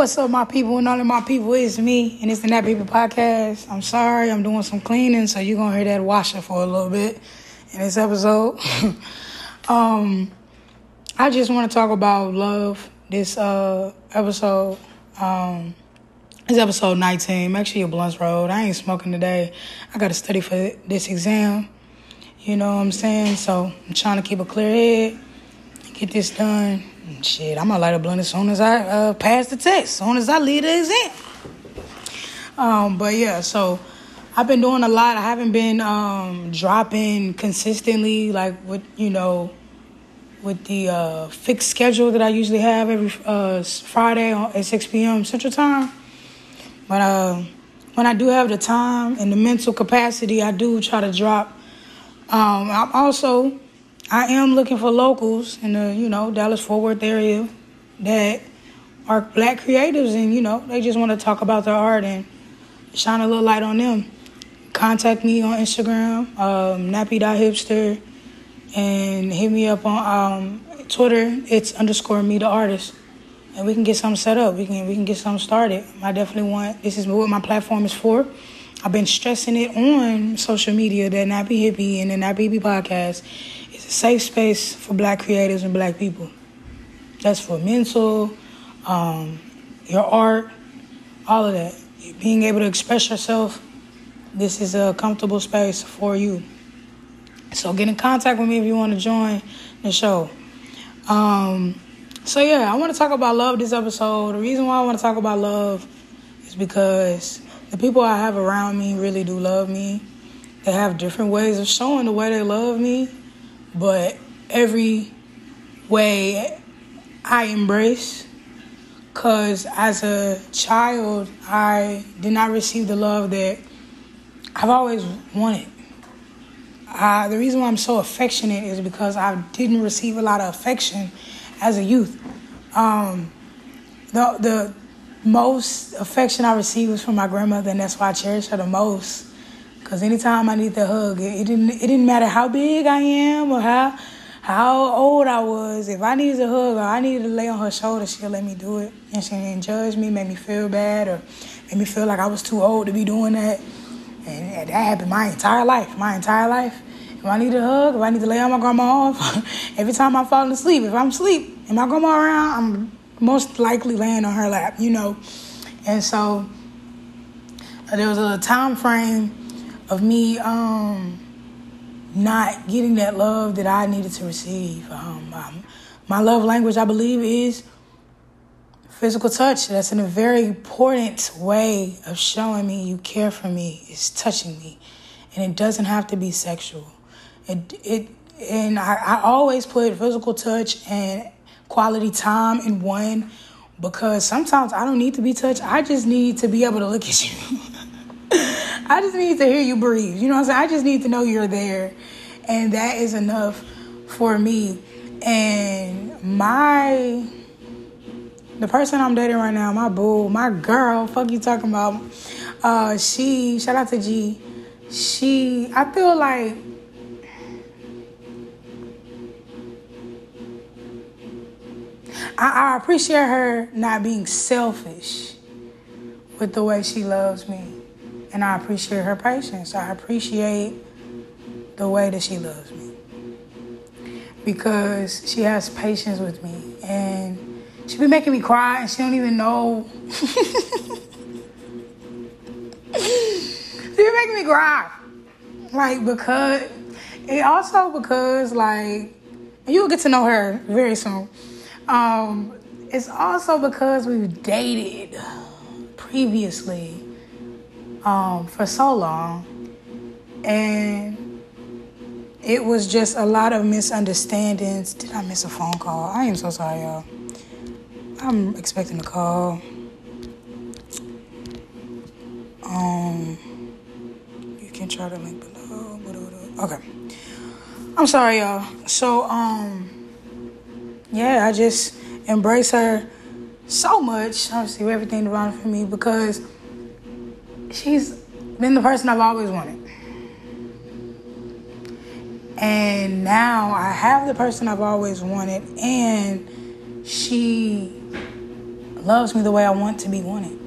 What's up, my people and all of my people? It's me, and it's the Nappy Hippie Podcast. I'm sorry, I'm doing some cleaning, so you're gonna hear that washer for a little bit in this episode. um, I just want to talk about love this uh episode. Um, it's episode 19. Make sure your blunts rolled. I ain't smoking today. I got to study for this exam. You know what I'm saying? So I'm trying to keep a clear head, get this done. Shit, I'm gonna light a blunt as soon as I uh, pass the test, as soon as I leave the exam. Um, but yeah, so I've been doing a lot. I haven't been um, dropping consistently, like with you know, with the uh, fixed schedule that I usually have every uh, Friday at 6 p.m. Central Time. But uh, when I do have the time and the mental capacity, I do try to drop. Um, I'm also I am looking for locals in the, you know, Dallas Fort Worth area that are black creatives and, you know, they just want to talk about their art and shine a little light on them. Contact me on Instagram, um, nappy.hipster, and hit me up on um, Twitter. It's underscore me the artist. And we can get something set up. We can we can get something started. I definitely want this is what my platform is for. I've been stressing it on social media that Nappy Hippie and the Nappy Hippie podcast safe space for black creators and black people. That's for mental, um, your art, all of that. Being able to express yourself, this is a comfortable space for you. So get in contact with me if you want to join the show. Um, so yeah, I want to talk about love this episode. The reason why I want to talk about love is because the people I have around me really do love me. They have different ways of showing the way they love me but every way I embrace because as a child, I did not receive the love that I've always wanted. Uh, the reason why I'm so affectionate is because I didn't receive a lot of affection as a youth. Um, the the most affection I received was from my grandmother, and that's why I cherish her the most. Cause anytime I need the hug, it, it, didn't it didn't matter how big I am or how how old I was. If I needed a hug or I needed to lay on her shoulder, she'll let me do it, and she didn't judge me, make me feel bad, or make me feel like I was too old to be doing that. And that happened my entire life. My entire life. If I need a hug, if I need to lay on my grandma off, every time I'm falling asleep, if I'm asleep and my grandma around, I'm most likely laying on her lap, you know. And so there was a time frame of me um, not getting that love that I needed to receive. Um, um, my love language, I believe, is physical touch. That's in a very important way of showing me you care for me. It's touching me, and it doesn't have to be sexual. It it and I, I always put physical touch and quality time in one because sometimes I don't need to be touched. I just need to be able to look at you. I just need to hear you breathe. You know what I'm saying? I just need to know you're there. And that is enough for me. And my the person I'm dating right now, my boo, my girl, fuck you talking about. Uh she shout out to G. She I feel like I, I appreciate her not being selfish with the way she loves me. And I appreciate her patience. I appreciate the way that she loves me. Because she has patience with me. And she be making me cry and she don't even know. she be making me cry. Like because it also because like you'll get to know her very soon. Um, it's also because we've dated previously um, for so long. And it was just a lot of misunderstandings. Did I miss a phone call? I am so sorry, y'all. I'm expecting a call. Um, you can try to link below. Okay. I'm sorry, y'all. So, um, yeah, I just embrace her so much. Obviously, everything around for me because she's been the person I've always wanted. And now I have the person I've always wanted, and she loves me the way I want to be wanted.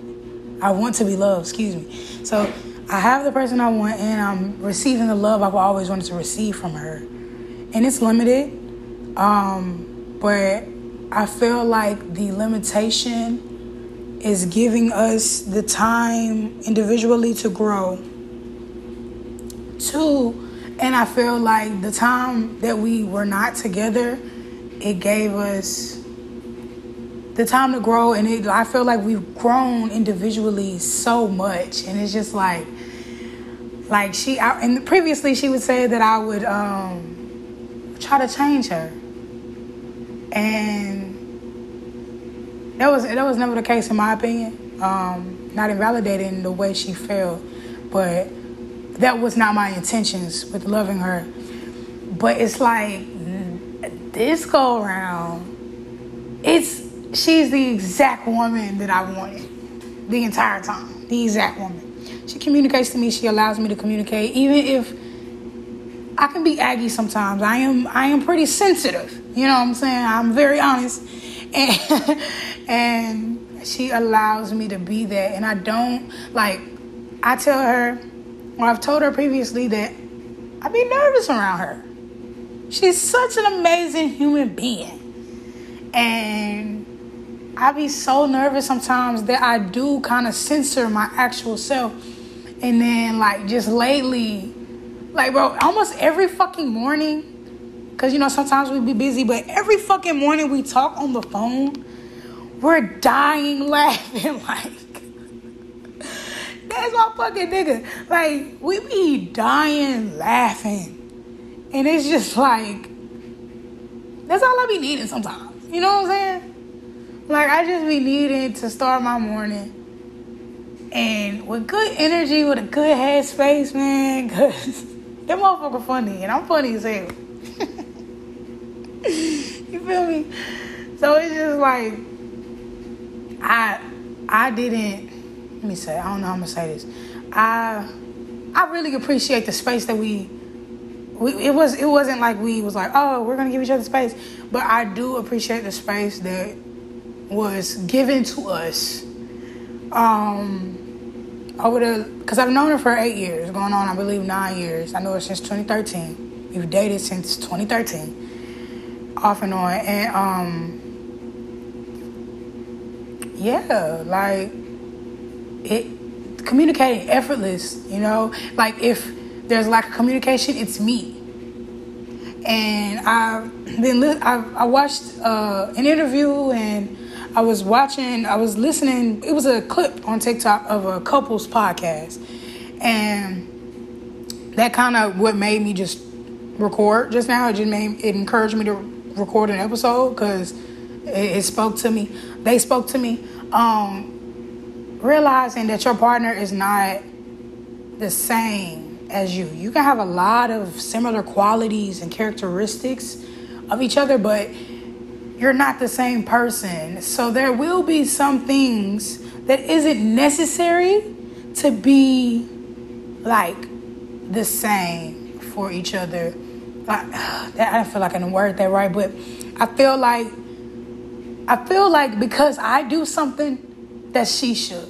I want to be loved, excuse me. So I have the person I want and I'm receiving the love I've always wanted to receive from her. And it's limited. Um, but I feel like the limitation is giving us the time individually to grow. Two, and I feel like the time that we were not together, it gave us the time to grow and it I feel like we've grown individually so much and it's just like like she I, and previously she would say that I would um try to change her and that was that was never the case in my opinion um not invalidating the way she felt but that was not my intentions with loving her but it's like this go around it's she's the exact woman that I wanted the entire time. The exact woman. She communicates to me. She allows me to communicate, even if I can be aggy sometimes. I am. I am pretty sensitive. You know what I'm saying? I'm very honest, and and she allows me to be that. And I don't like. I tell her, or I've told her previously that I be nervous around her. She's such an amazing human being, and I be so nervous sometimes that I do kind of censor my actual self. And then, like, just lately, like, bro, almost every fucking morning, because, you know, sometimes we be busy, but every fucking morning we talk on the phone, we're dying laughing. Like, that's my fucking nigga. Like, we be dying laughing. And it's just like, that's all I be needing sometimes. You know what I'm saying? Like I just be needing to start my morning and with good energy, with a good headspace, man. Cause that motherfucker funny and I'm funny as hell. you feel me? So it's just like I I didn't let me say, I don't know how I'm gonna say this. I I really appreciate the space that we we, it was it wasn't like we was like oh we're gonna give each other space but i do appreciate the space that was given to us um, over the because I've known her for eight years, going on I believe nine years. I know her since 2013. We've dated since 2013, off and on, and um, yeah, like it communicating effortless. You know, like if there's lack of communication, it's me. And I've been li- I, I watched uh, an interview and I was watching, I was listening, it was a clip on TikTok of a couples podcast. And that kind of what made me just record just now. It just made it encouraged me to record an episode because it, it, spoke to me. They spoke to me. Um, realizing that your partner is not the same as you. You can have a lot of similar qualities and characteristics of each other, but you're not the same person. So there will be some things that isn't necessary to be like the same for each other. Like, I feel like I didn't word that right, but I feel like I feel like because I do something that she should.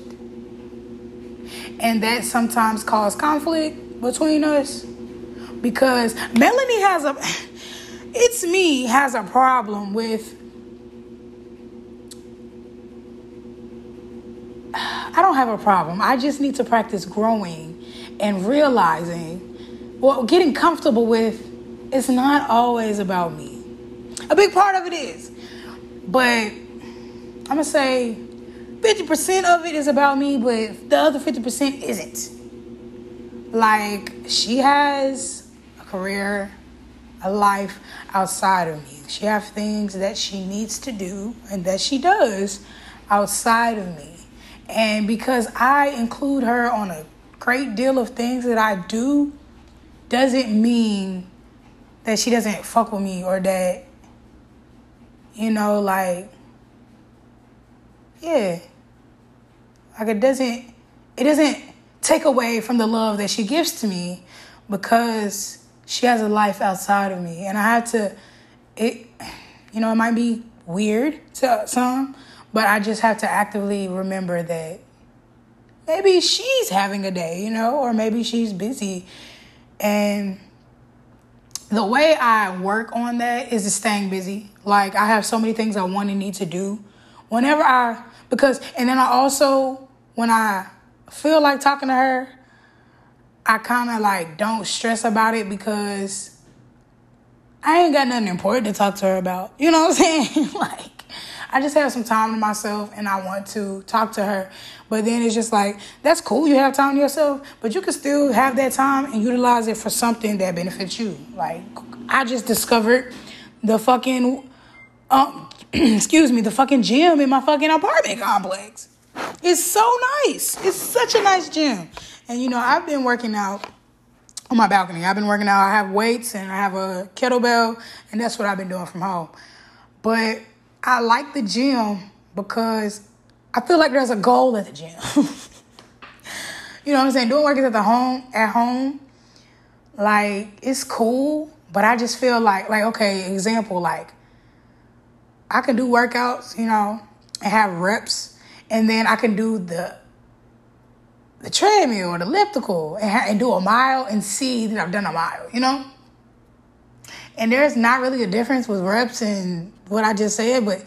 And that sometimes cause conflict between us because Melanie has a it's me has a problem with I don't have a problem. I just need to practice growing and realizing, well, getting comfortable with it's not always about me. A big part of it is, but I'm gonna say 50% of it is about me, but the other 50% isn't. Like, she has a career, a life outside of me. She has things that she needs to do and that she does outside of me. And because I include her on a great deal of things that I do, doesn't mean that she doesn't fuck with me or that, you know, like, yeah. Like it doesn't, it doesn't take away from the love that she gives to me because she has a life outside of me. And I have to, it, you know, it might be weird to some, But I just have to actively remember that maybe she's having a day, you know, or maybe she's busy. And the way I work on that is just staying busy. Like I have so many things I want and need to do. Whenever I because and then I also when I feel like talking to her, I kind of like don't stress about it because I ain't got nothing important to talk to her about. You know what I'm saying? like I just have some time to myself and I want to talk to her. But then it's just like, that's cool. You have time to yourself, but you can still have that time and utilize it for something that benefits you. Like, I just discovered the fucking, um, excuse me, the fucking gym in my fucking apartment complex. It's so nice. It's such a nice gym. And you know, I've been working out on my balcony. I've been working out. I have weights and I have a kettlebell, and that's what I've been doing from home. But I like the gym because I feel like there's a goal at the gym. you know what I'm saying? Doing workouts at the home at home, like it's cool, but I just feel like like okay, example like I can do workouts, you know, and have reps, and then I can do the the treadmill or the elliptical and, ha- and do a mile and see that I've done a mile, you know. And there's not really a difference with reps and what I just said, but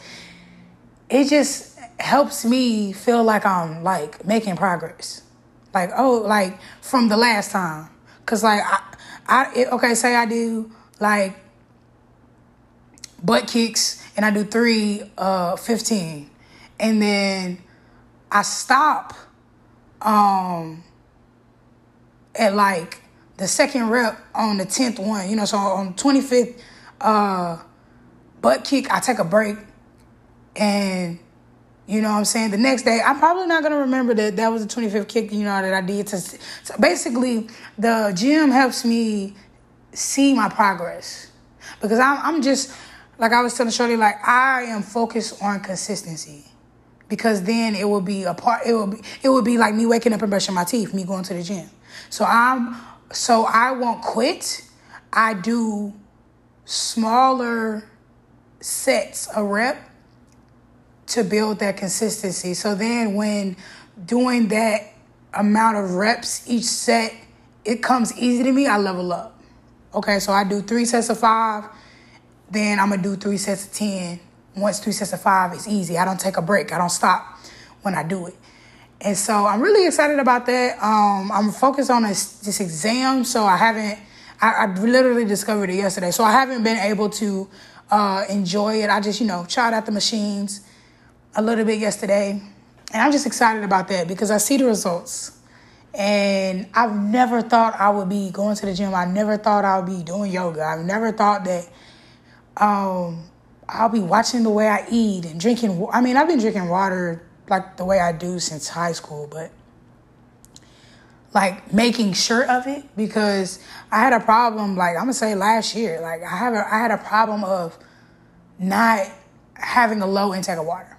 it just helps me feel like I'm like making progress. Like, oh, like from the last time. Cause like I, I it, okay, say I do like butt kicks and I do three uh 15 and then I stop um at like the second rep on the 10th one, you know, so on 25th uh, butt kick, I take a break. And, you know what I'm saying? The next day, I'm probably not going to remember that that was the 25th kick, you know, that I did. To, so basically, the gym helps me see my progress. Because I'm, I'm just, like I was telling Shorty, like, I am focused on consistency because then it will be a part it will be it will be like me waking up and brushing my teeth me going to the gym so i'm so I won't quit. I do smaller sets a rep to build that consistency. So then when doing that amount of reps each set, it comes easy to me, I level up. Okay, so I do three sets of five, then I'm gonna do three sets of 10. Once three sets of five is easy. I don't take a break, I don't stop when I do it. And so I'm really excited about that. Um, I'm focused on this, this exam, so I haven't. I, I, literally discovered it yesterday, so I haven't been able to uh, enjoy it. I just, you know, tried out the machines a little bit yesterday, and I'm just excited about that because I see the results. And I've never thought I would be going to the gym. I never thought I would be doing yoga. I've never thought that um, I'll be watching the way I eat and drinking. I mean, I've been drinking water like the way I do since high school, but like making sure of it because I had a problem like I'm gonna say last year like I have a, I had a problem of not having a low intake of water.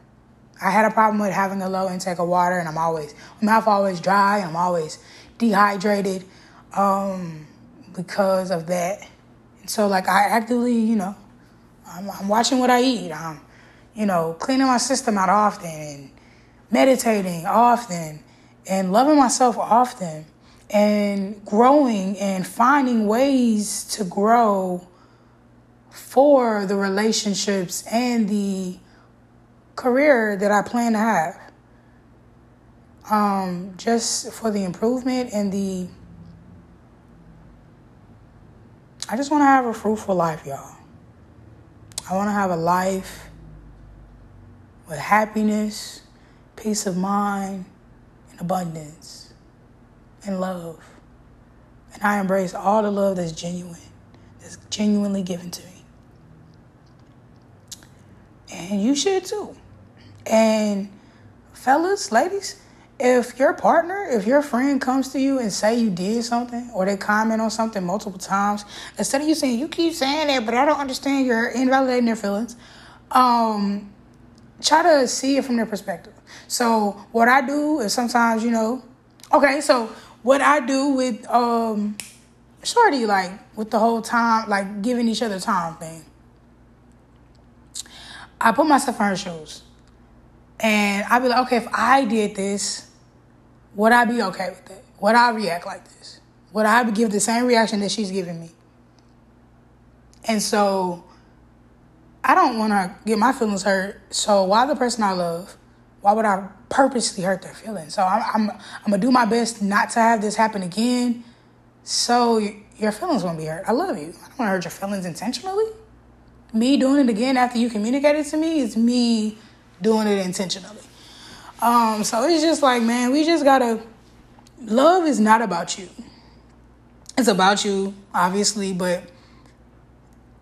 I had a problem with having a low intake of water and I'm always my mouth always dry, I'm always dehydrated um, because of that. And so like I actively, you know, I'm, I'm watching what I eat. I'm, you know, cleaning my system out often and meditating often and loving myself often and growing and finding ways to grow for the relationships and the career that I plan to have. Um, just for the improvement and the. I just want to have a fruitful life, y'all. I want to have a life with happiness peace of mind, and abundance, and love. And I embrace all the love that's genuine, that's genuinely given to me. And you should too. And fellas, ladies, if your partner, if your friend comes to you and say you did something or they comment on something multiple times, instead of you saying you keep saying that, but I don't understand, you're invalidating their feelings. Um, try to see it from their perspective. So what I do is sometimes, you know, okay, so what I do with um Shorty, like with the whole time, like giving each other time thing. I put myself in her shoes. And I'd be like, okay, if I did this, would I be okay with it? Would I react like this? Would I give the same reaction that she's giving me? And so I don't want to get my feelings hurt. So why the person I love? Why would I purposely hurt their feelings? So I'm I'm, I'm gonna do my best not to have this happen again. So your feelings won't be hurt. I love you. I don't want to hurt your feelings intentionally. Me doing it again after you communicated to me is me doing it intentionally. Um, so it's just like, man, we just gotta. Love is not about you. It's about you, obviously, but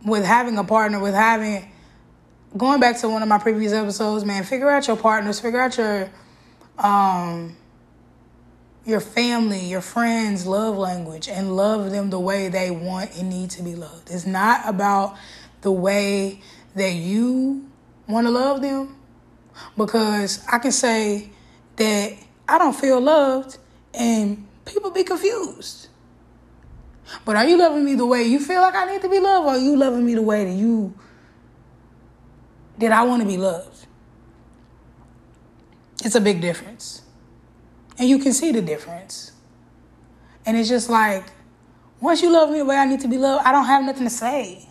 with having a partner, with having going back to one of my previous episodes, man, figure out your partners, figure out your um your family, your friends' love language and love them the way they want and need to be loved. It's not about the way that you want to love them because I can say that I don't feel loved and people be confused. But are you loving me the way you feel like I need to be loved or are you loving me the way that you that I want to be loved. It's a big difference. And you can see the difference. And it's just like, once you love me the way I need to be loved, I don't have nothing to say.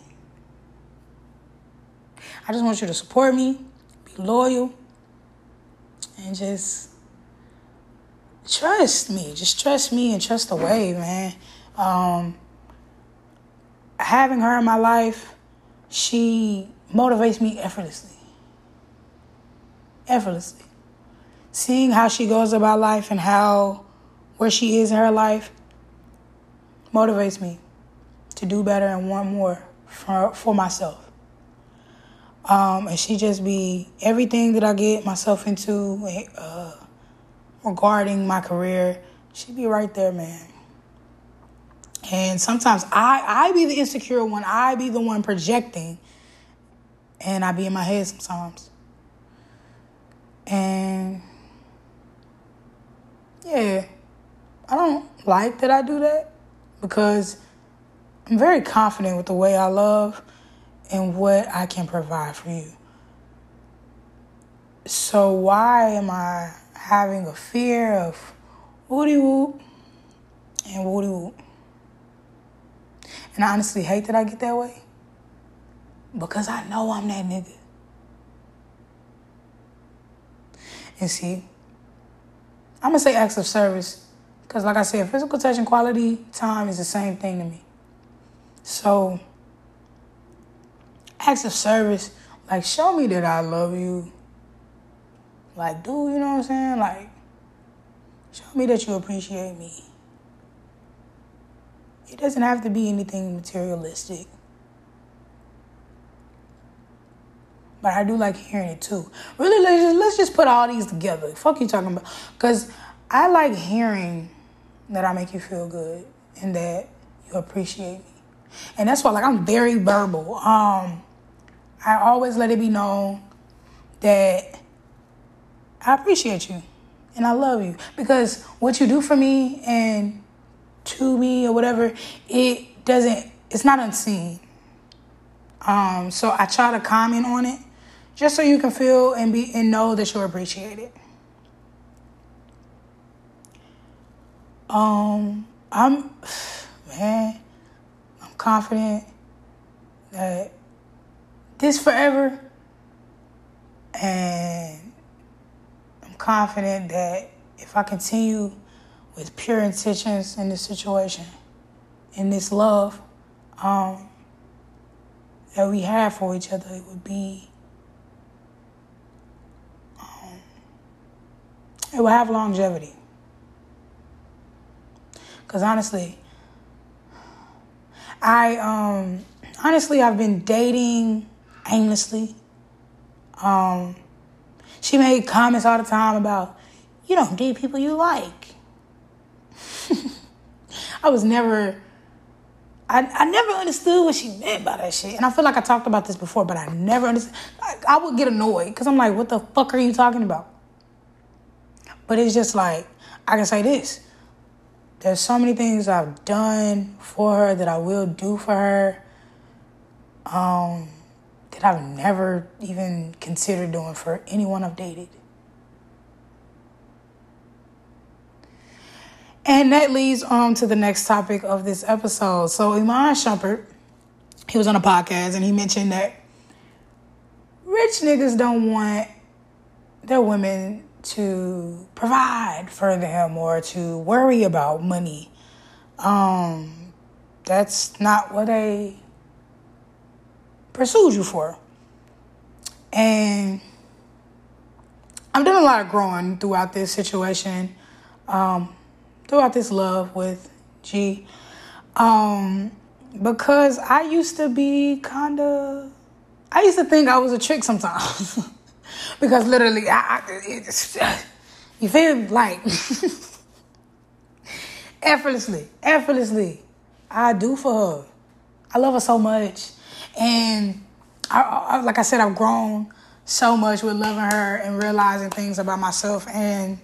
I just want you to support me, be loyal, and just trust me. Just trust me and trust the way, man. Um, having her in my life, she motivates me effortlessly. Effortlessly. Seeing how she goes about life and how, where she is in her life, motivates me to do better and want more for, for myself. Um, and she just be everything that I get myself into uh, regarding my career. She be right there, man. And sometimes I I be the insecure one. I be the one projecting and I be in my head sometimes. And yeah, I don't like that I do that because I'm very confident with the way I love and what I can provide for you. So why am I having a fear of woody whoop and woody whoop? And I honestly hate that I get that way because I know I'm that nigga. And see, I'm gonna say acts of service because, like I said, physical touch and quality time is the same thing to me. So, acts of service, like, show me that I love you. Like, dude, you know what I'm saying? Like, show me that you appreciate me. It doesn't have to be anything materialistic. But I do like hearing it too. Really, let's just, let's just put all these together. Fuck you talking about? Because I like hearing that I make you feel good and that you appreciate me, and that's why like I'm very verbal. Um, I always let it be known that I appreciate you and I love you because what you do for me and to me or whatever, it doesn't. It's not unseen. Um, so I try to comment on it just so you can feel and be and know that you're appreciated. Um, I'm man, I'm confident that this forever, and I'm confident that if I continue with pure intentions in this situation, in this love, um, that we have for each other, it would be it will have longevity. Because honestly, I um honestly I've been dating aimlessly. Um she made comments all the time about you don't date people you like. I was never I, I never understood what she meant by that shit. And I feel like I talked about this before, but I never understood. I, I would get annoyed because I'm like, what the fuck are you talking about? But it's just like, I can say this. There's so many things I've done for her that I will do for her um, that I've never even considered doing for anyone I've dated. And that leads on to the next topic of this episode. So Iman Shumpert, he was on a podcast and he mentioned that rich niggas don't want their women to provide for them or to worry about money. Um, that's not what they pursued you for. And I've done a lot of growing throughout this situation, um, throughout this love with G. Um, because I used to be kind of, I used to think I was a trick sometimes. because literally, I, I it's, you feel like effortlessly, effortlessly, I do for her. I love her so much, and I, I, like I said, I've grown so much with loving her and realizing things about myself and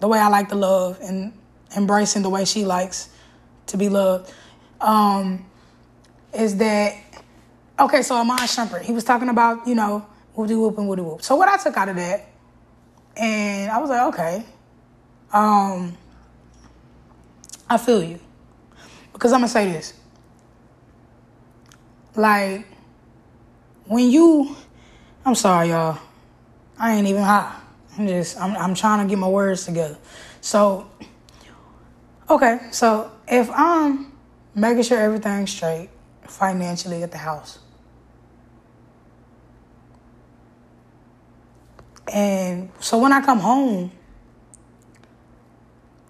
the way I like to love and embracing the way she likes to be loved. Um, is that okay? So Iman Shumpert, he was talking about you know woody whoop and woody whoop. So what I took out of that, and I was like, okay, um, I feel you because I'm gonna say this, like when you, I'm sorry, y'all. I ain't even high. I'm just, I'm, I'm trying to get my words together. So, okay, so if I'm making sure everything's straight financially at the house, and so when I come home,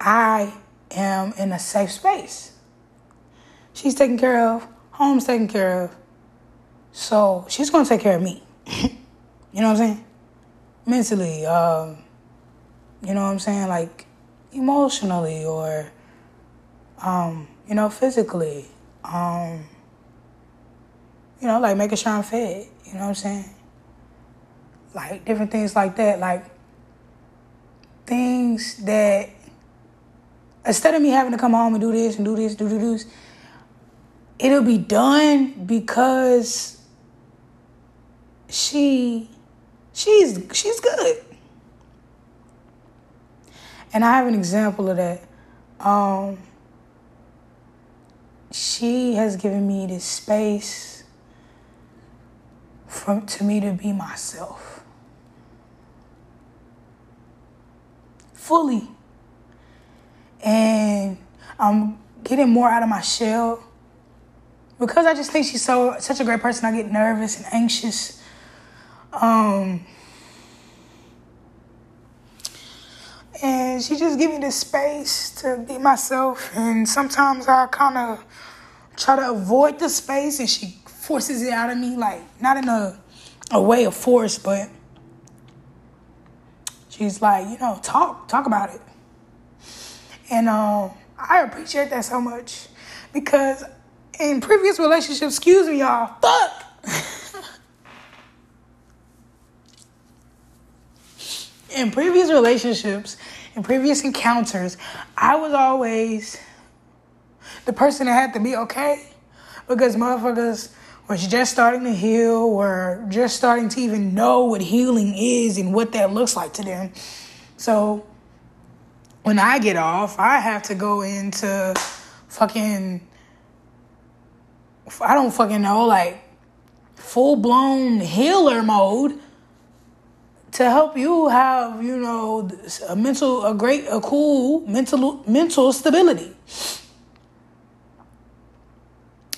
I am in a safe space. She's taken care of, home's taken care of, so she's gonna take care of me. you know what I'm saying? Mentally, um, you know what I'm saying? Like emotionally or um, you know, physically. Um, you know, like making sure I'm fed, you know what I'm saying? Like different things like that, like things that instead of me having to come home and do this and do this, do do this, it'll be done because she she's she's good. And I have an example of that. Um, she has given me this space for to me to be myself. Fully. And I'm getting more out of my shell because I just think she's so such a great person. I get nervous and anxious um, and she just give me the space to be myself. And sometimes I kind of try to avoid the space, and she forces it out of me, like not in a a way of force, but she's like, you know, talk talk about it. And um, I appreciate that so much because in previous relationships, excuse me, y'all, fuck. in previous relationships, in previous encounters, I was always the person that had to be okay because motherfuckers was just starting to heal or just starting to even know what healing is and what that looks like to them. So when I get off, I have to go into fucking I don't fucking know like full blown healer mode to help you have you know a mental a great a cool mental mental stability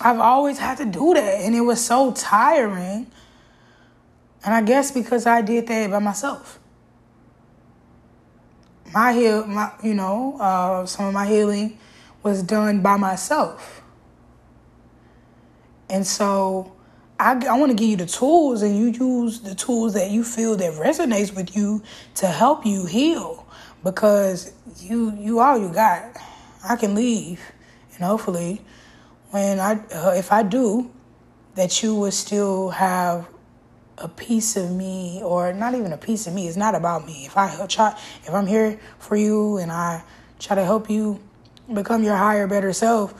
i've always had to do that and it was so tiring. And i guess because i did that by myself. My heal my you know uh, some of my healing was done by myself. And so I, I want to give you the tools and you use the tools that you feel that resonates with you to help you heal. Because you you all you got. I can leave and hopefully when I uh, if I do that you will still have a piece of me or not even a piece of me it's not about me if I try if I'm here for you and I try to help you become your higher better self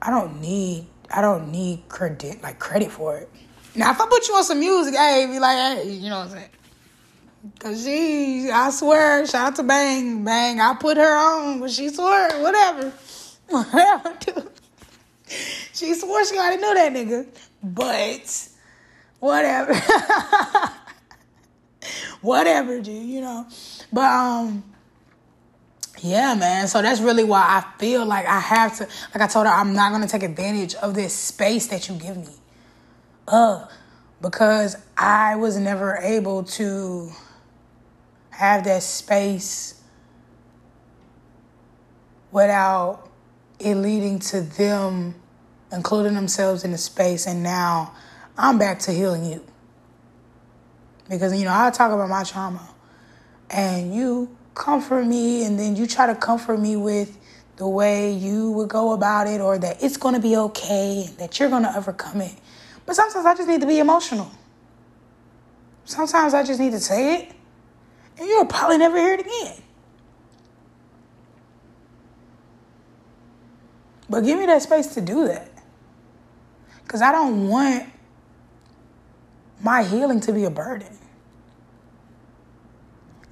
I don't need I don't need credit like credit for it. Now, if I put you on some music, hey, be like, hey, you know what I'm saying? Cause she, I swear, shout out to Bang, Bang. I put her on, but she swore, whatever, whatever. She swore she already knew that nigga, but whatever, whatever, dude. You know, but um, yeah, man. So that's really why I feel like I have to. Like I told her, I'm not gonna take advantage of this space that you give me, uh, because I was never able to have that space without it leading to them including themselves in the space and now I'm back to healing you. Because you know, I talk about my trauma and you comfort me and then you try to comfort me with the way you would go about it or that it's going to be okay and that you're going to overcome it. But sometimes I just need to be emotional. Sometimes I just need to say it and you'll probably never hear it again. But give me that space to do that. Because I don't want my healing to be a burden.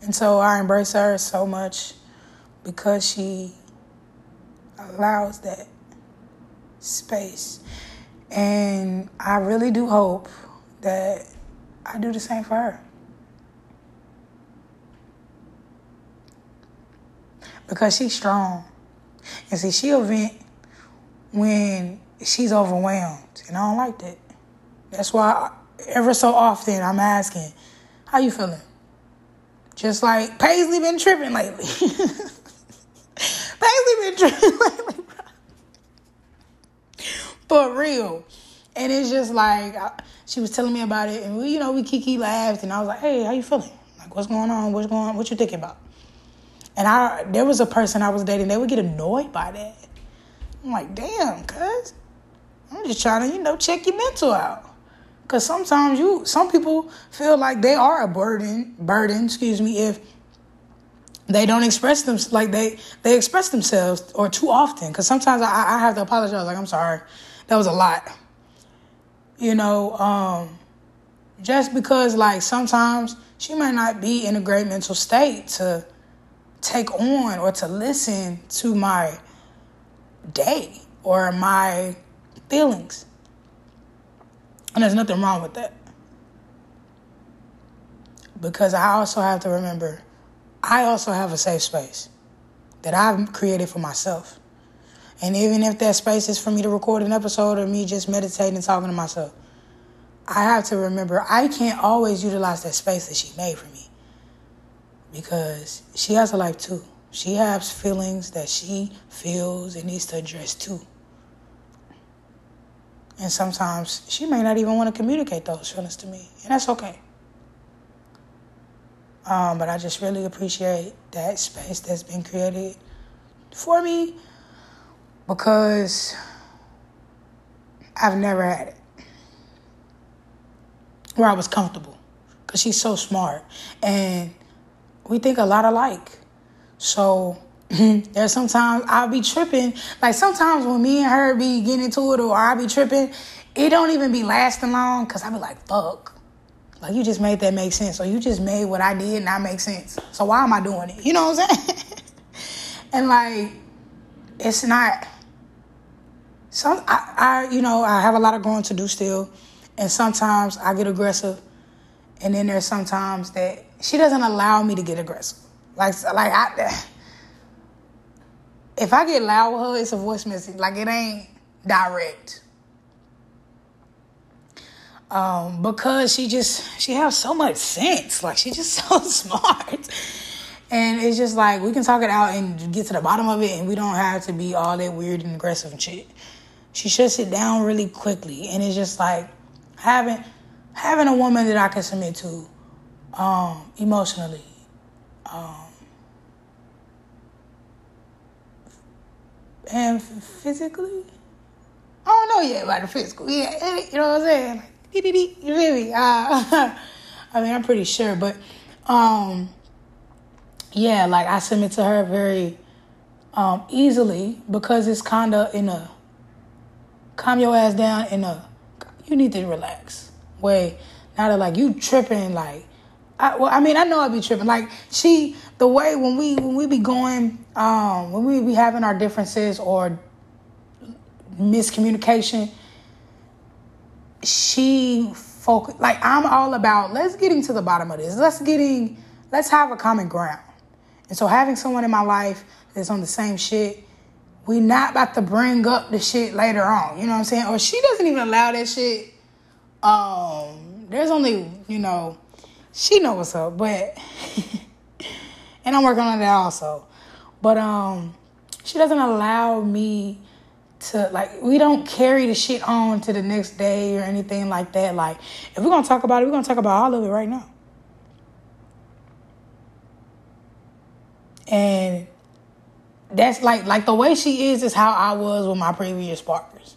And so I embrace her so much because she allows that space. And I really do hope that I do the same for her. because she's strong. And see, she'll vent when she's overwhelmed, and I don't like that. That's why ever so often I'm asking, "How you feeling?" Just like Paisley been tripping lately. Paisley been tripping lately, bro. For real. And it's just like she was telling me about it, and we, you know, we kiki laughed, and I was like, "Hey, how you feeling? Like, what's going on? What's going on? What you thinking about?" And I there was a person I was dating, they would get annoyed by that. I'm like, damn, cuz I'm just trying to, you know, check your mental out. Cause sometimes you some people feel like they are a burden burden, excuse me, if they don't express them like they they express themselves or too often. Cause sometimes I, I have to apologize, like I'm sorry. That was a lot. You know, um, just because like sometimes she might not be in a great mental state to take on or to listen to my day or my feelings. And there's nothing wrong with that. Because I also have to remember, I also have a safe space that I've created for myself. And even if that space is for me to record an episode or me just meditating and talking to myself, I have to remember I can't always utilize that space that she made for me because she has a life too. She has feelings that she feels and needs to address too. And sometimes she may not even want to communicate those feelings to me, and that's okay. Um, but I just really appreciate that space that's been created for me because I've never had it where I was comfortable because she's so smart and we think a lot alike. So there's sometimes I'll be tripping. Like sometimes when me and her be getting into it or I'll be tripping, it don't even be lasting long because I be like, fuck. Like you just made that make sense. Or you just made what I did not make sense. So why am I doing it? You know what I'm saying? and like it's not some I, I you know, I have a lot of growing to do still. And sometimes I get aggressive. And then there's sometimes that she doesn't allow me to get aggressive. Like like I if I get loud with her, it's a voice message. Like it ain't direct. Um, because she just she has so much sense. Like she's just so smart. And it's just like we can talk it out and get to the bottom of it and we don't have to be all that weird and aggressive and shit. She shuts it down really quickly and it's just like having having a woman that I can submit to um, emotionally. Um, and physically, I don't know yet about the physical. Yeah, you know what I'm saying? Like, you feel me? Uh, I mean, I'm pretty sure, but um, yeah, like I submit to her very um, easily because it's kind of in a calm your ass down in a you need to relax way. Not that like you tripping like I, well, I mean, I know I'd be tripping. Like she, the way when we when we be going, um, when we be having our differences or miscommunication, she focus. Like I'm all about let's getting to the bottom of this. Let's getting let's have a common ground. And so having someone in my life that's on the same shit, we not about to bring up the shit later on. You know what I'm saying? Or she doesn't even allow that shit. Um, there's only you know she know what's up, but and I'm working on that also. But um she doesn't allow me to like we don't carry the shit on to the next day or anything like that. Like if we're gonna talk about it, we're gonna talk about all of it right now. And that's like like the way she is is how I was with my previous partners.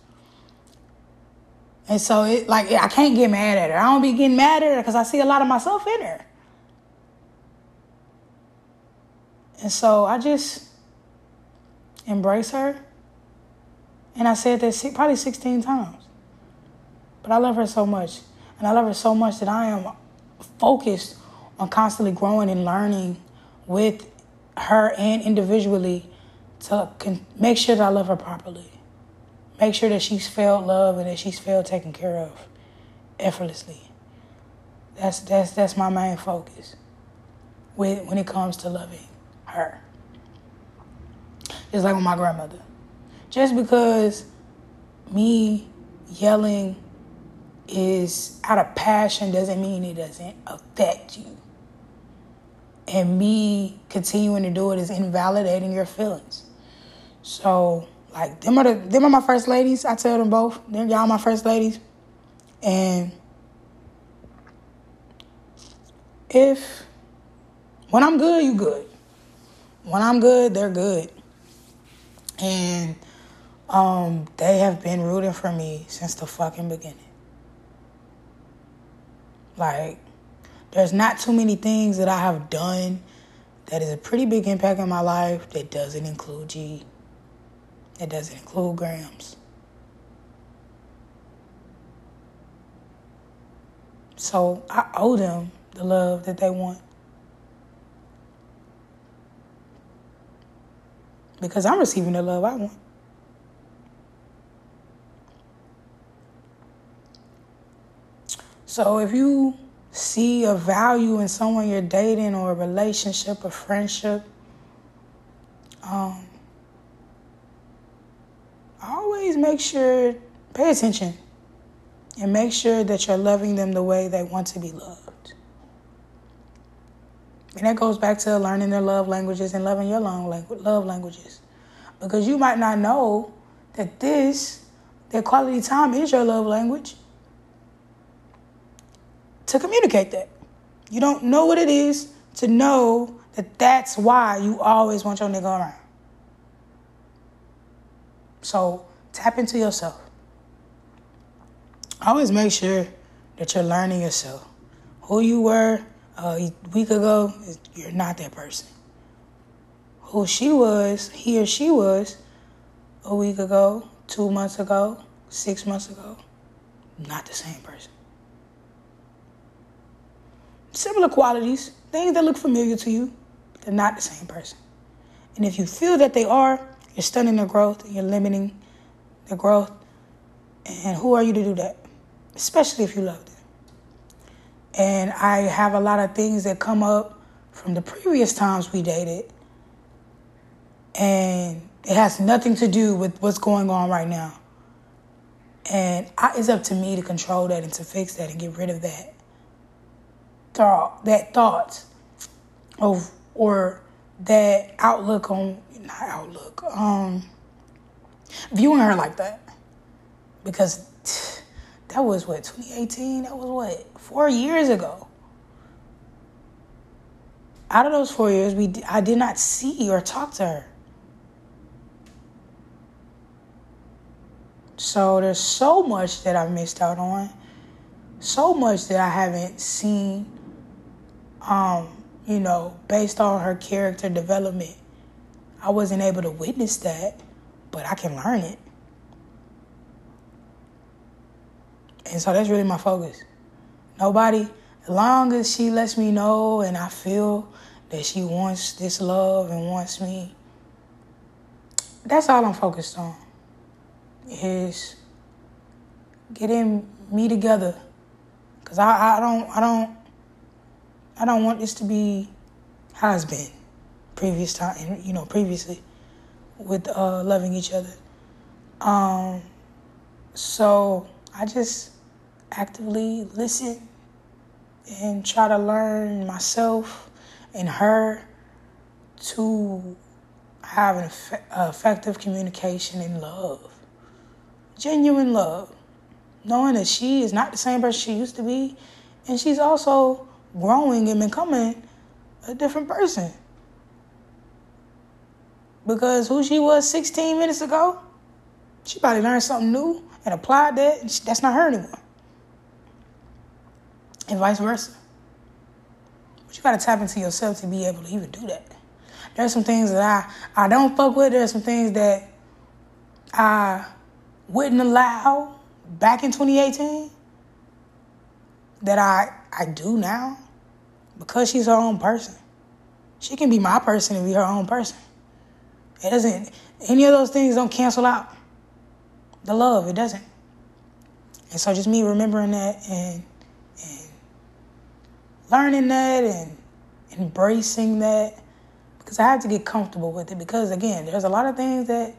And so it like I can't get mad at her. I don't be getting mad at her because I see a lot of myself in her. And so I just embrace her. And I said that probably 16 times. But I love her so much. And I love her so much that I am focused on constantly growing and learning with her and individually to make sure that I love her properly. Make sure that she's felt love and that she's felt taken care of effortlessly. That's that's that's my main focus with when it comes to loving her. Just like with my grandmother. Just because me yelling is out of passion doesn't mean it doesn't affect you. And me continuing to do it is invalidating your feelings. So like them are the them are my first ladies. I tell them both. They're y'all my first ladies. And if when I'm good, you good. When I'm good, they're good. And um, they have been rooting for me since the fucking beginning. Like, there's not too many things that I have done that is a pretty big impact in my life that doesn't include G. It doesn't include grams. So I owe them the love that they want. Because I'm receiving the love I want. So if you see a value in someone you're dating or a relationship or friendship, um, always make sure, pay attention, and make sure that you're loving them the way they want to be loved. And that goes back to learning their love languages and loving your love languages. Because you might not know that this, that quality time is your love language. To communicate that. You don't know what it is to know that that's why you always want your nigga around. So tap into yourself. Always make sure that you're learning yourself. Who you were a uh, week ago, you're not that person. Who she was, he or she was a week ago, two months ago, six months ago, not the same person. Similar qualities, things that look familiar to you, they're not the same person. And if you feel that they are, you're stunning their growth, you're limiting their growth. And who are you to do that? Especially if you love them. And I have a lot of things that come up from the previous times we dated. And it has nothing to do with what's going on right now. And I, it's up to me to control that and to fix that and get rid of that thought, that thought of or that outlook on not outlook, um, viewing her like that. Because that was what, 2018? That was what, four years ago. Out of those four years, we I did not see or talk to her. So there's so much that I missed out on, so much that I haven't seen. Um, you know, based on her character development I wasn't able to witness that, but I can learn it. And so that's really my focus. Nobody as long as she lets me know and I feel that she wants this love and wants me, that's all I'm focused on. Is getting me together. Cause I, I don't I don't I don't want this to be how it's been previous time you know, previously with uh, loving each other. Um so I just actively listen and try to learn myself and her to have an eff- effective communication and love. Genuine love. Knowing that she is not the same person she used to be, and she's also growing and becoming a different person. Because who she was 16 minutes ago, she probably learned something new and applied that, and that's not her anymore. And vice versa. But you gotta tap into yourself to be able to even do that. There's some things that I, I don't fuck with. There's some things that I wouldn't allow back in 2018 that I I do now because she's her own person. She can be my person and be her own person. It doesn't any of those things don't cancel out the love. It doesn't. And so just me remembering that and and learning that and embracing that because I have to get comfortable with it because again, there's a lot of things that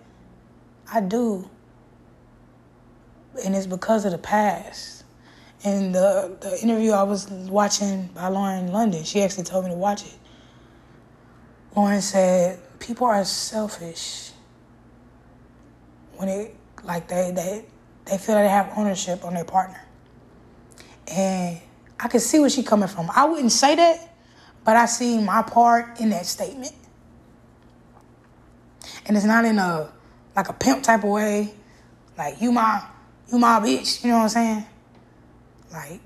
I do and it's because of the past. And the the interview I was watching by Lauren London, she actually told me to watch it. Lauren said, "People are selfish when it like they they they feel like they have ownership on their partner." And I can see where she's coming from. I wouldn't say that, but I see my part in that statement. And it's not in a like a pimp type of way, like you my you my bitch, you know what I'm saying? Like,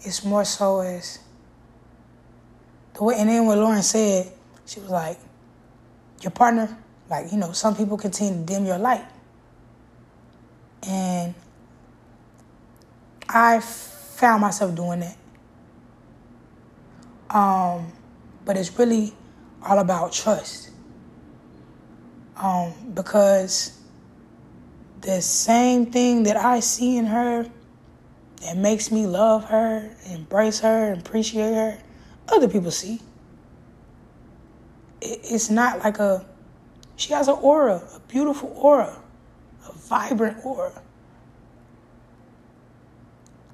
it's more so as the way, and then what Lauren said, she was like, your partner, like, you know, some people continue to dim your light. And I found myself doing that. Um, but it's really all about trust. Um, because the same thing that I see in her that makes me love her, embrace her, appreciate her, other people see. It's not like a, she has an aura, a beautiful aura, a vibrant aura.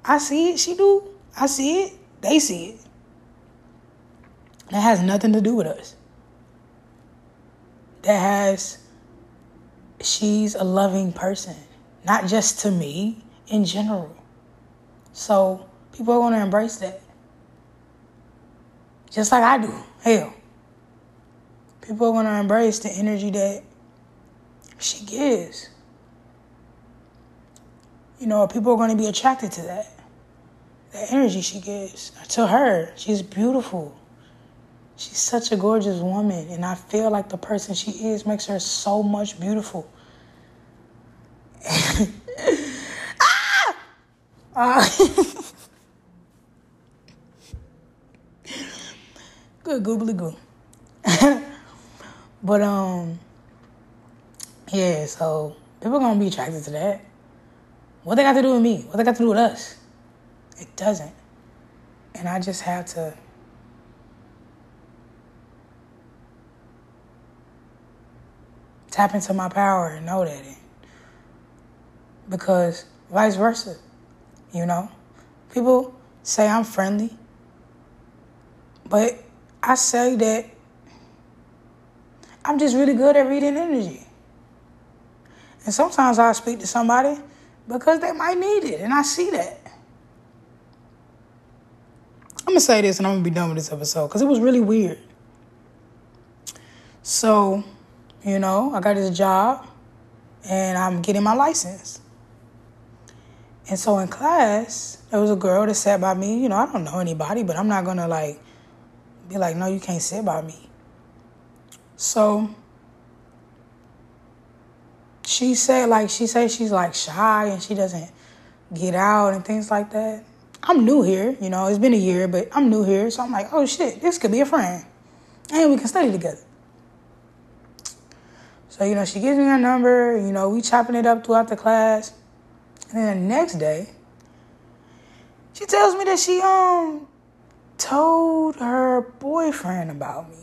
I see it, she do. I see it, they see it. That has nothing to do with us. That has she's a loving person, not just to me, in general. So people are going to embrace that. Just like I do. Hell. People are going to embrace the energy that she gives. You know, people are going to be attracted to that. The energy she gives. To her, she's beautiful. She's such a gorgeous woman, and I feel like the person she is makes her so much beautiful. Uh, good goobly goo. but um, yeah. So people gonna be attracted to that. What they got to do with me? What they got to do with us? It doesn't. And I just have to tap into my power and know that. Because vice versa, you know, people say I'm friendly, but I say that I'm just really good at reading energy. And sometimes i speak to somebody because they might need it, and I see that. I'm gonna say this and I'm gonna be done with this episode because it was really weird. So, you know, I got this job and I'm getting my license. And so in class, there was a girl that sat by me. You know, I don't know anybody, but I'm not gonna like be like, no, you can't sit by me. So she said, like, she says she's like shy and she doesn't get out and things like that. I'm new here, you know, it's been a year, but I'm new here. So I'm like, oh shit, this could be a friend. And we can study together. So, you know, she gives me her number, you know, we chopping it up throughout the class. And then the next day, she tells me that she um told her boyfriend about me.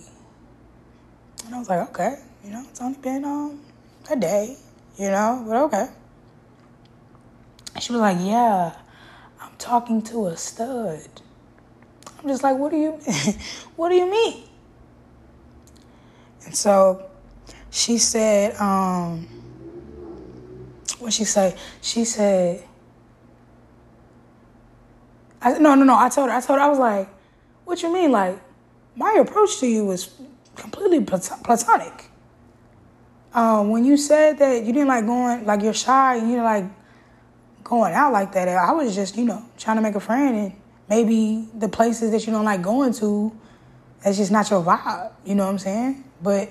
And I was like, okay, you know, it's only been um a day, you know, but okay. And she was like, yeah, I'm talking to a stud. I'm just like, what do you what do you mean? And so she said, um, what she say? She said, I, no, no, no. I told her, I told her, I was like, what you mean? Like, my approach to you was completely platonic. Um, when you said that you didn't like going, like you're shy and you like going out like that, I was just, you know, trying to make a friend and maybe the places that you don't like going to, that's just not your vibe. You know what I'm saying? But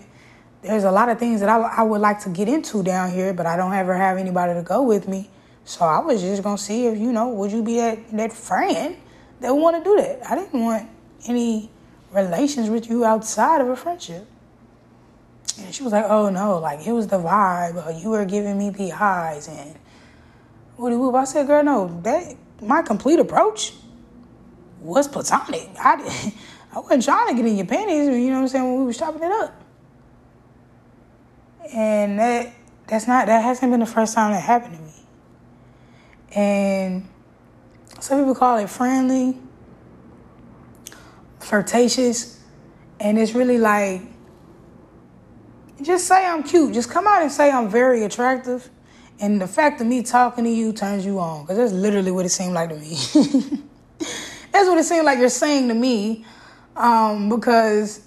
there's a lot of things that I, I would like to get into down here, but I don't ever have anybody to go with me. So I was just gonna see if you know, would you be that that friend that want to do that? I didn't want any relations with you outside of a friendship. And she was like, "Oh no, like it was the vibe. you were giving me the eyes and woody whoop." I said, "Girl, no, that my complete approach was platonic. I I wasn't trying to get in your panties. You know what I'm saying when we was chopping it up." And that that's not that hasn't been the first time that happened to me. And some people call it friendly, flirtatious, and it's really like just say I'm cute. Just come out and say I'm very attractive. And the fact of me talking to you turns you on. Because that's literally what it seemed like to me. that's what it seemed like you're saying to me. Um, because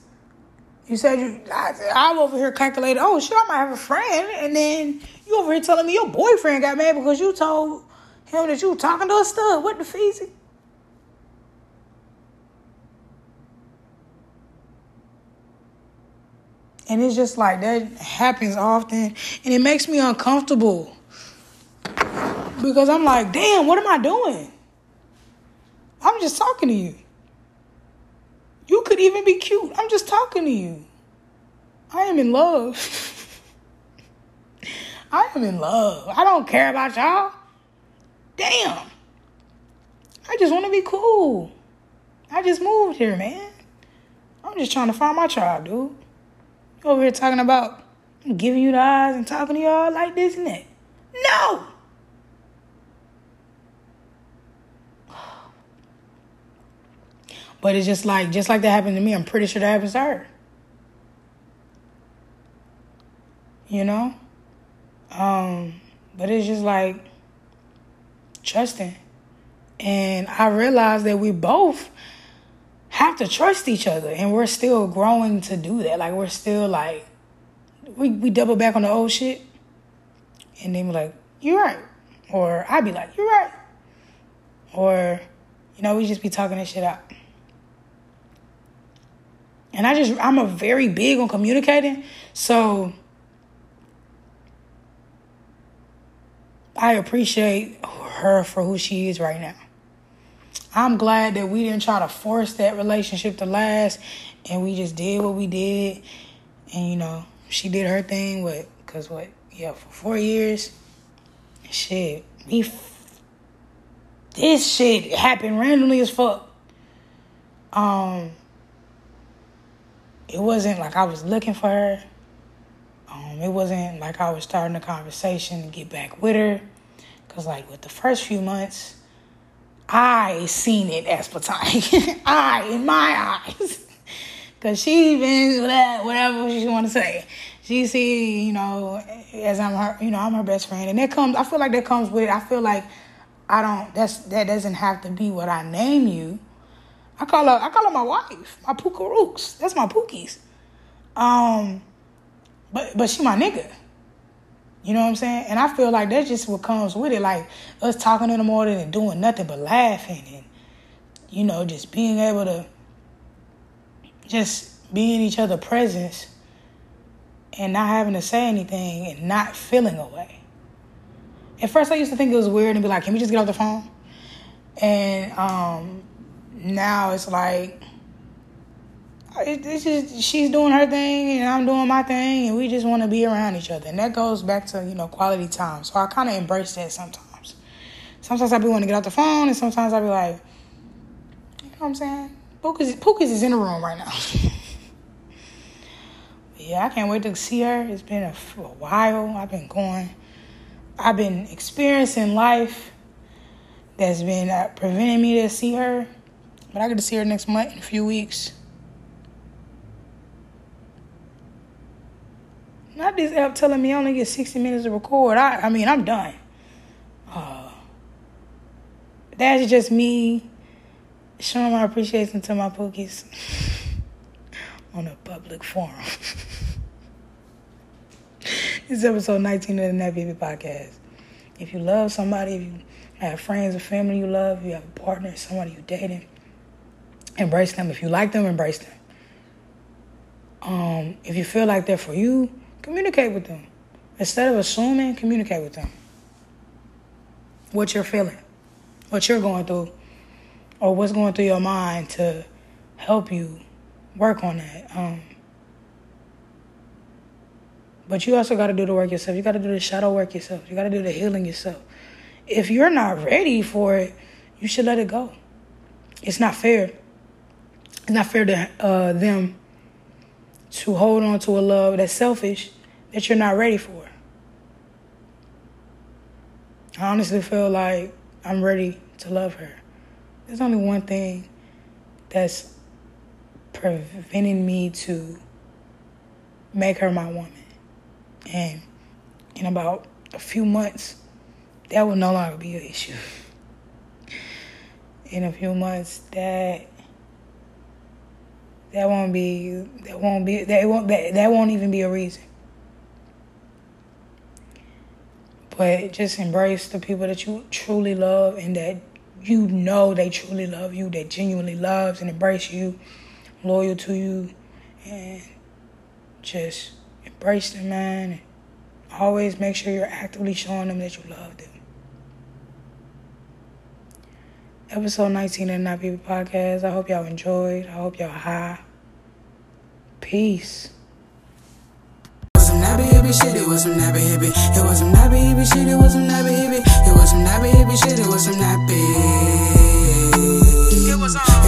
you said you, I, I'm over here calculating, oh shit, I might have a friend. And then you over here telling me your boyfriend got mad because you told him that you were talking to a stud. What the feezy? And it's just like that happens often. And it makes me uncomfortable. Because I'm like, damn, what am I doing? I'm just talking to you. You could even be cute. I'm just talking to you. I am in love. I am in love. I don't care about y'all. Damn. I just want to be cool. I just moved here, man. I'm just trying to find my tribe, dude. Over here talking about giving you the eyes and talking to y'all like this and that. No! But it's just like just like that happened to me, I'm pretty sure that happens to her. You know? Um, but it's just like trusting. And I realized that we both have to trust each other and we're still growing to do that. Like we're still like we, we double back on the old shit and then we're like, You're right. Or I'd be like, You're right. Or, you know, we just be talking this shit out. And I just, I'm a very big on communicating. So I appreciate her for who she is right now. I'm glad that we didn't try to force that relationship to last and we just did what we did. And, you know, she did her thing, what, because what, yeah, for four years, shit, me, this shit happened randomly as fuck. Um, it wasn't like I was looking for her. Um, it wasn't like I was starting a conversation to get back with her. Cause like with the first few months, I seen it as platonic. I, in my eyes. Cause she even whatever she want to say. She see, you know, as I'm her, you know, I'm her best friend, and that comes. I feel like that comes with it. I feel like I don't. That's that doesn't have to be what I name you. I call her I call her my wife, my Rooks. That's my Pookies. Um, but but she my nigga. You know what I'm saying? And I feel like that's just what comes with it. Like us talking in the morning and doing nothing but laughing and you know, just being able to just be in each other's presence and not having to say anything and not feeling away. At first I used to think it was weird and be like, can we just get off the phone? And um, now it's like it's just she's doing her thing and I'm doing my thing, and we just want to be around each other. And that goes back to you know quality time. So I kind of embrace that sometimes. Sometimes I be wanting to get off the phone, and sometimes I be like, you know what I'm saying? Pookas, Pookas is in the room right now. yeah, I can't wait to see her. It's been a, a while. I've been going. I've been experiencing life that's been uh, preventing me to see her, but I get to see her next month in a few weeks. Not this app telling me I only get 60 minutes to record. I, I mean, I'm done. Uh, that's just me showing my appreciation to my pookies on a public forum. this is episode 19 of the Nappy Hippie Podcast. If you love somebody, if you have friends or family you love, if you have a partner, somebody you're dating, embrace them. If you like them, embrace them. Um, if you feel like they're for you, Communicate with them. Instead of assuming, communicate with them. What you're feeling, what you're going through, or what's going through your mind to help you work on that. Um, but you also got to do the work yourself. You got to do the shadow work yourself. You got to do the healing yourself. If you're not ready for it, you should let it go. It's not fair. It's not fair to uh, them to hold on to a love that's selfish that you're not ready for. I honestly feel like I'm ready to love her. There's only one thing that's preventing me to make her my woman. And in about a few months, that will no longer be an issue. In a few months, that that won't be that won't be that won't that, that won't even be a reason. But just embrace the people that you truly love and that you know they truly love you, that genuinely loves and embrace you, loyal to you, and just embrace them, man. And always make sure you're actively showing them that you love them. Episode 19 of the Nappy Hippie Podcast. I hope y'all enjoyed. I hope y'all high. Peace. Some nappy hippie shit, it was some nappy hippie. It was some nappy hippie shit, it was some nappy hippie. It was some nappy hippie shit, it was some nappy.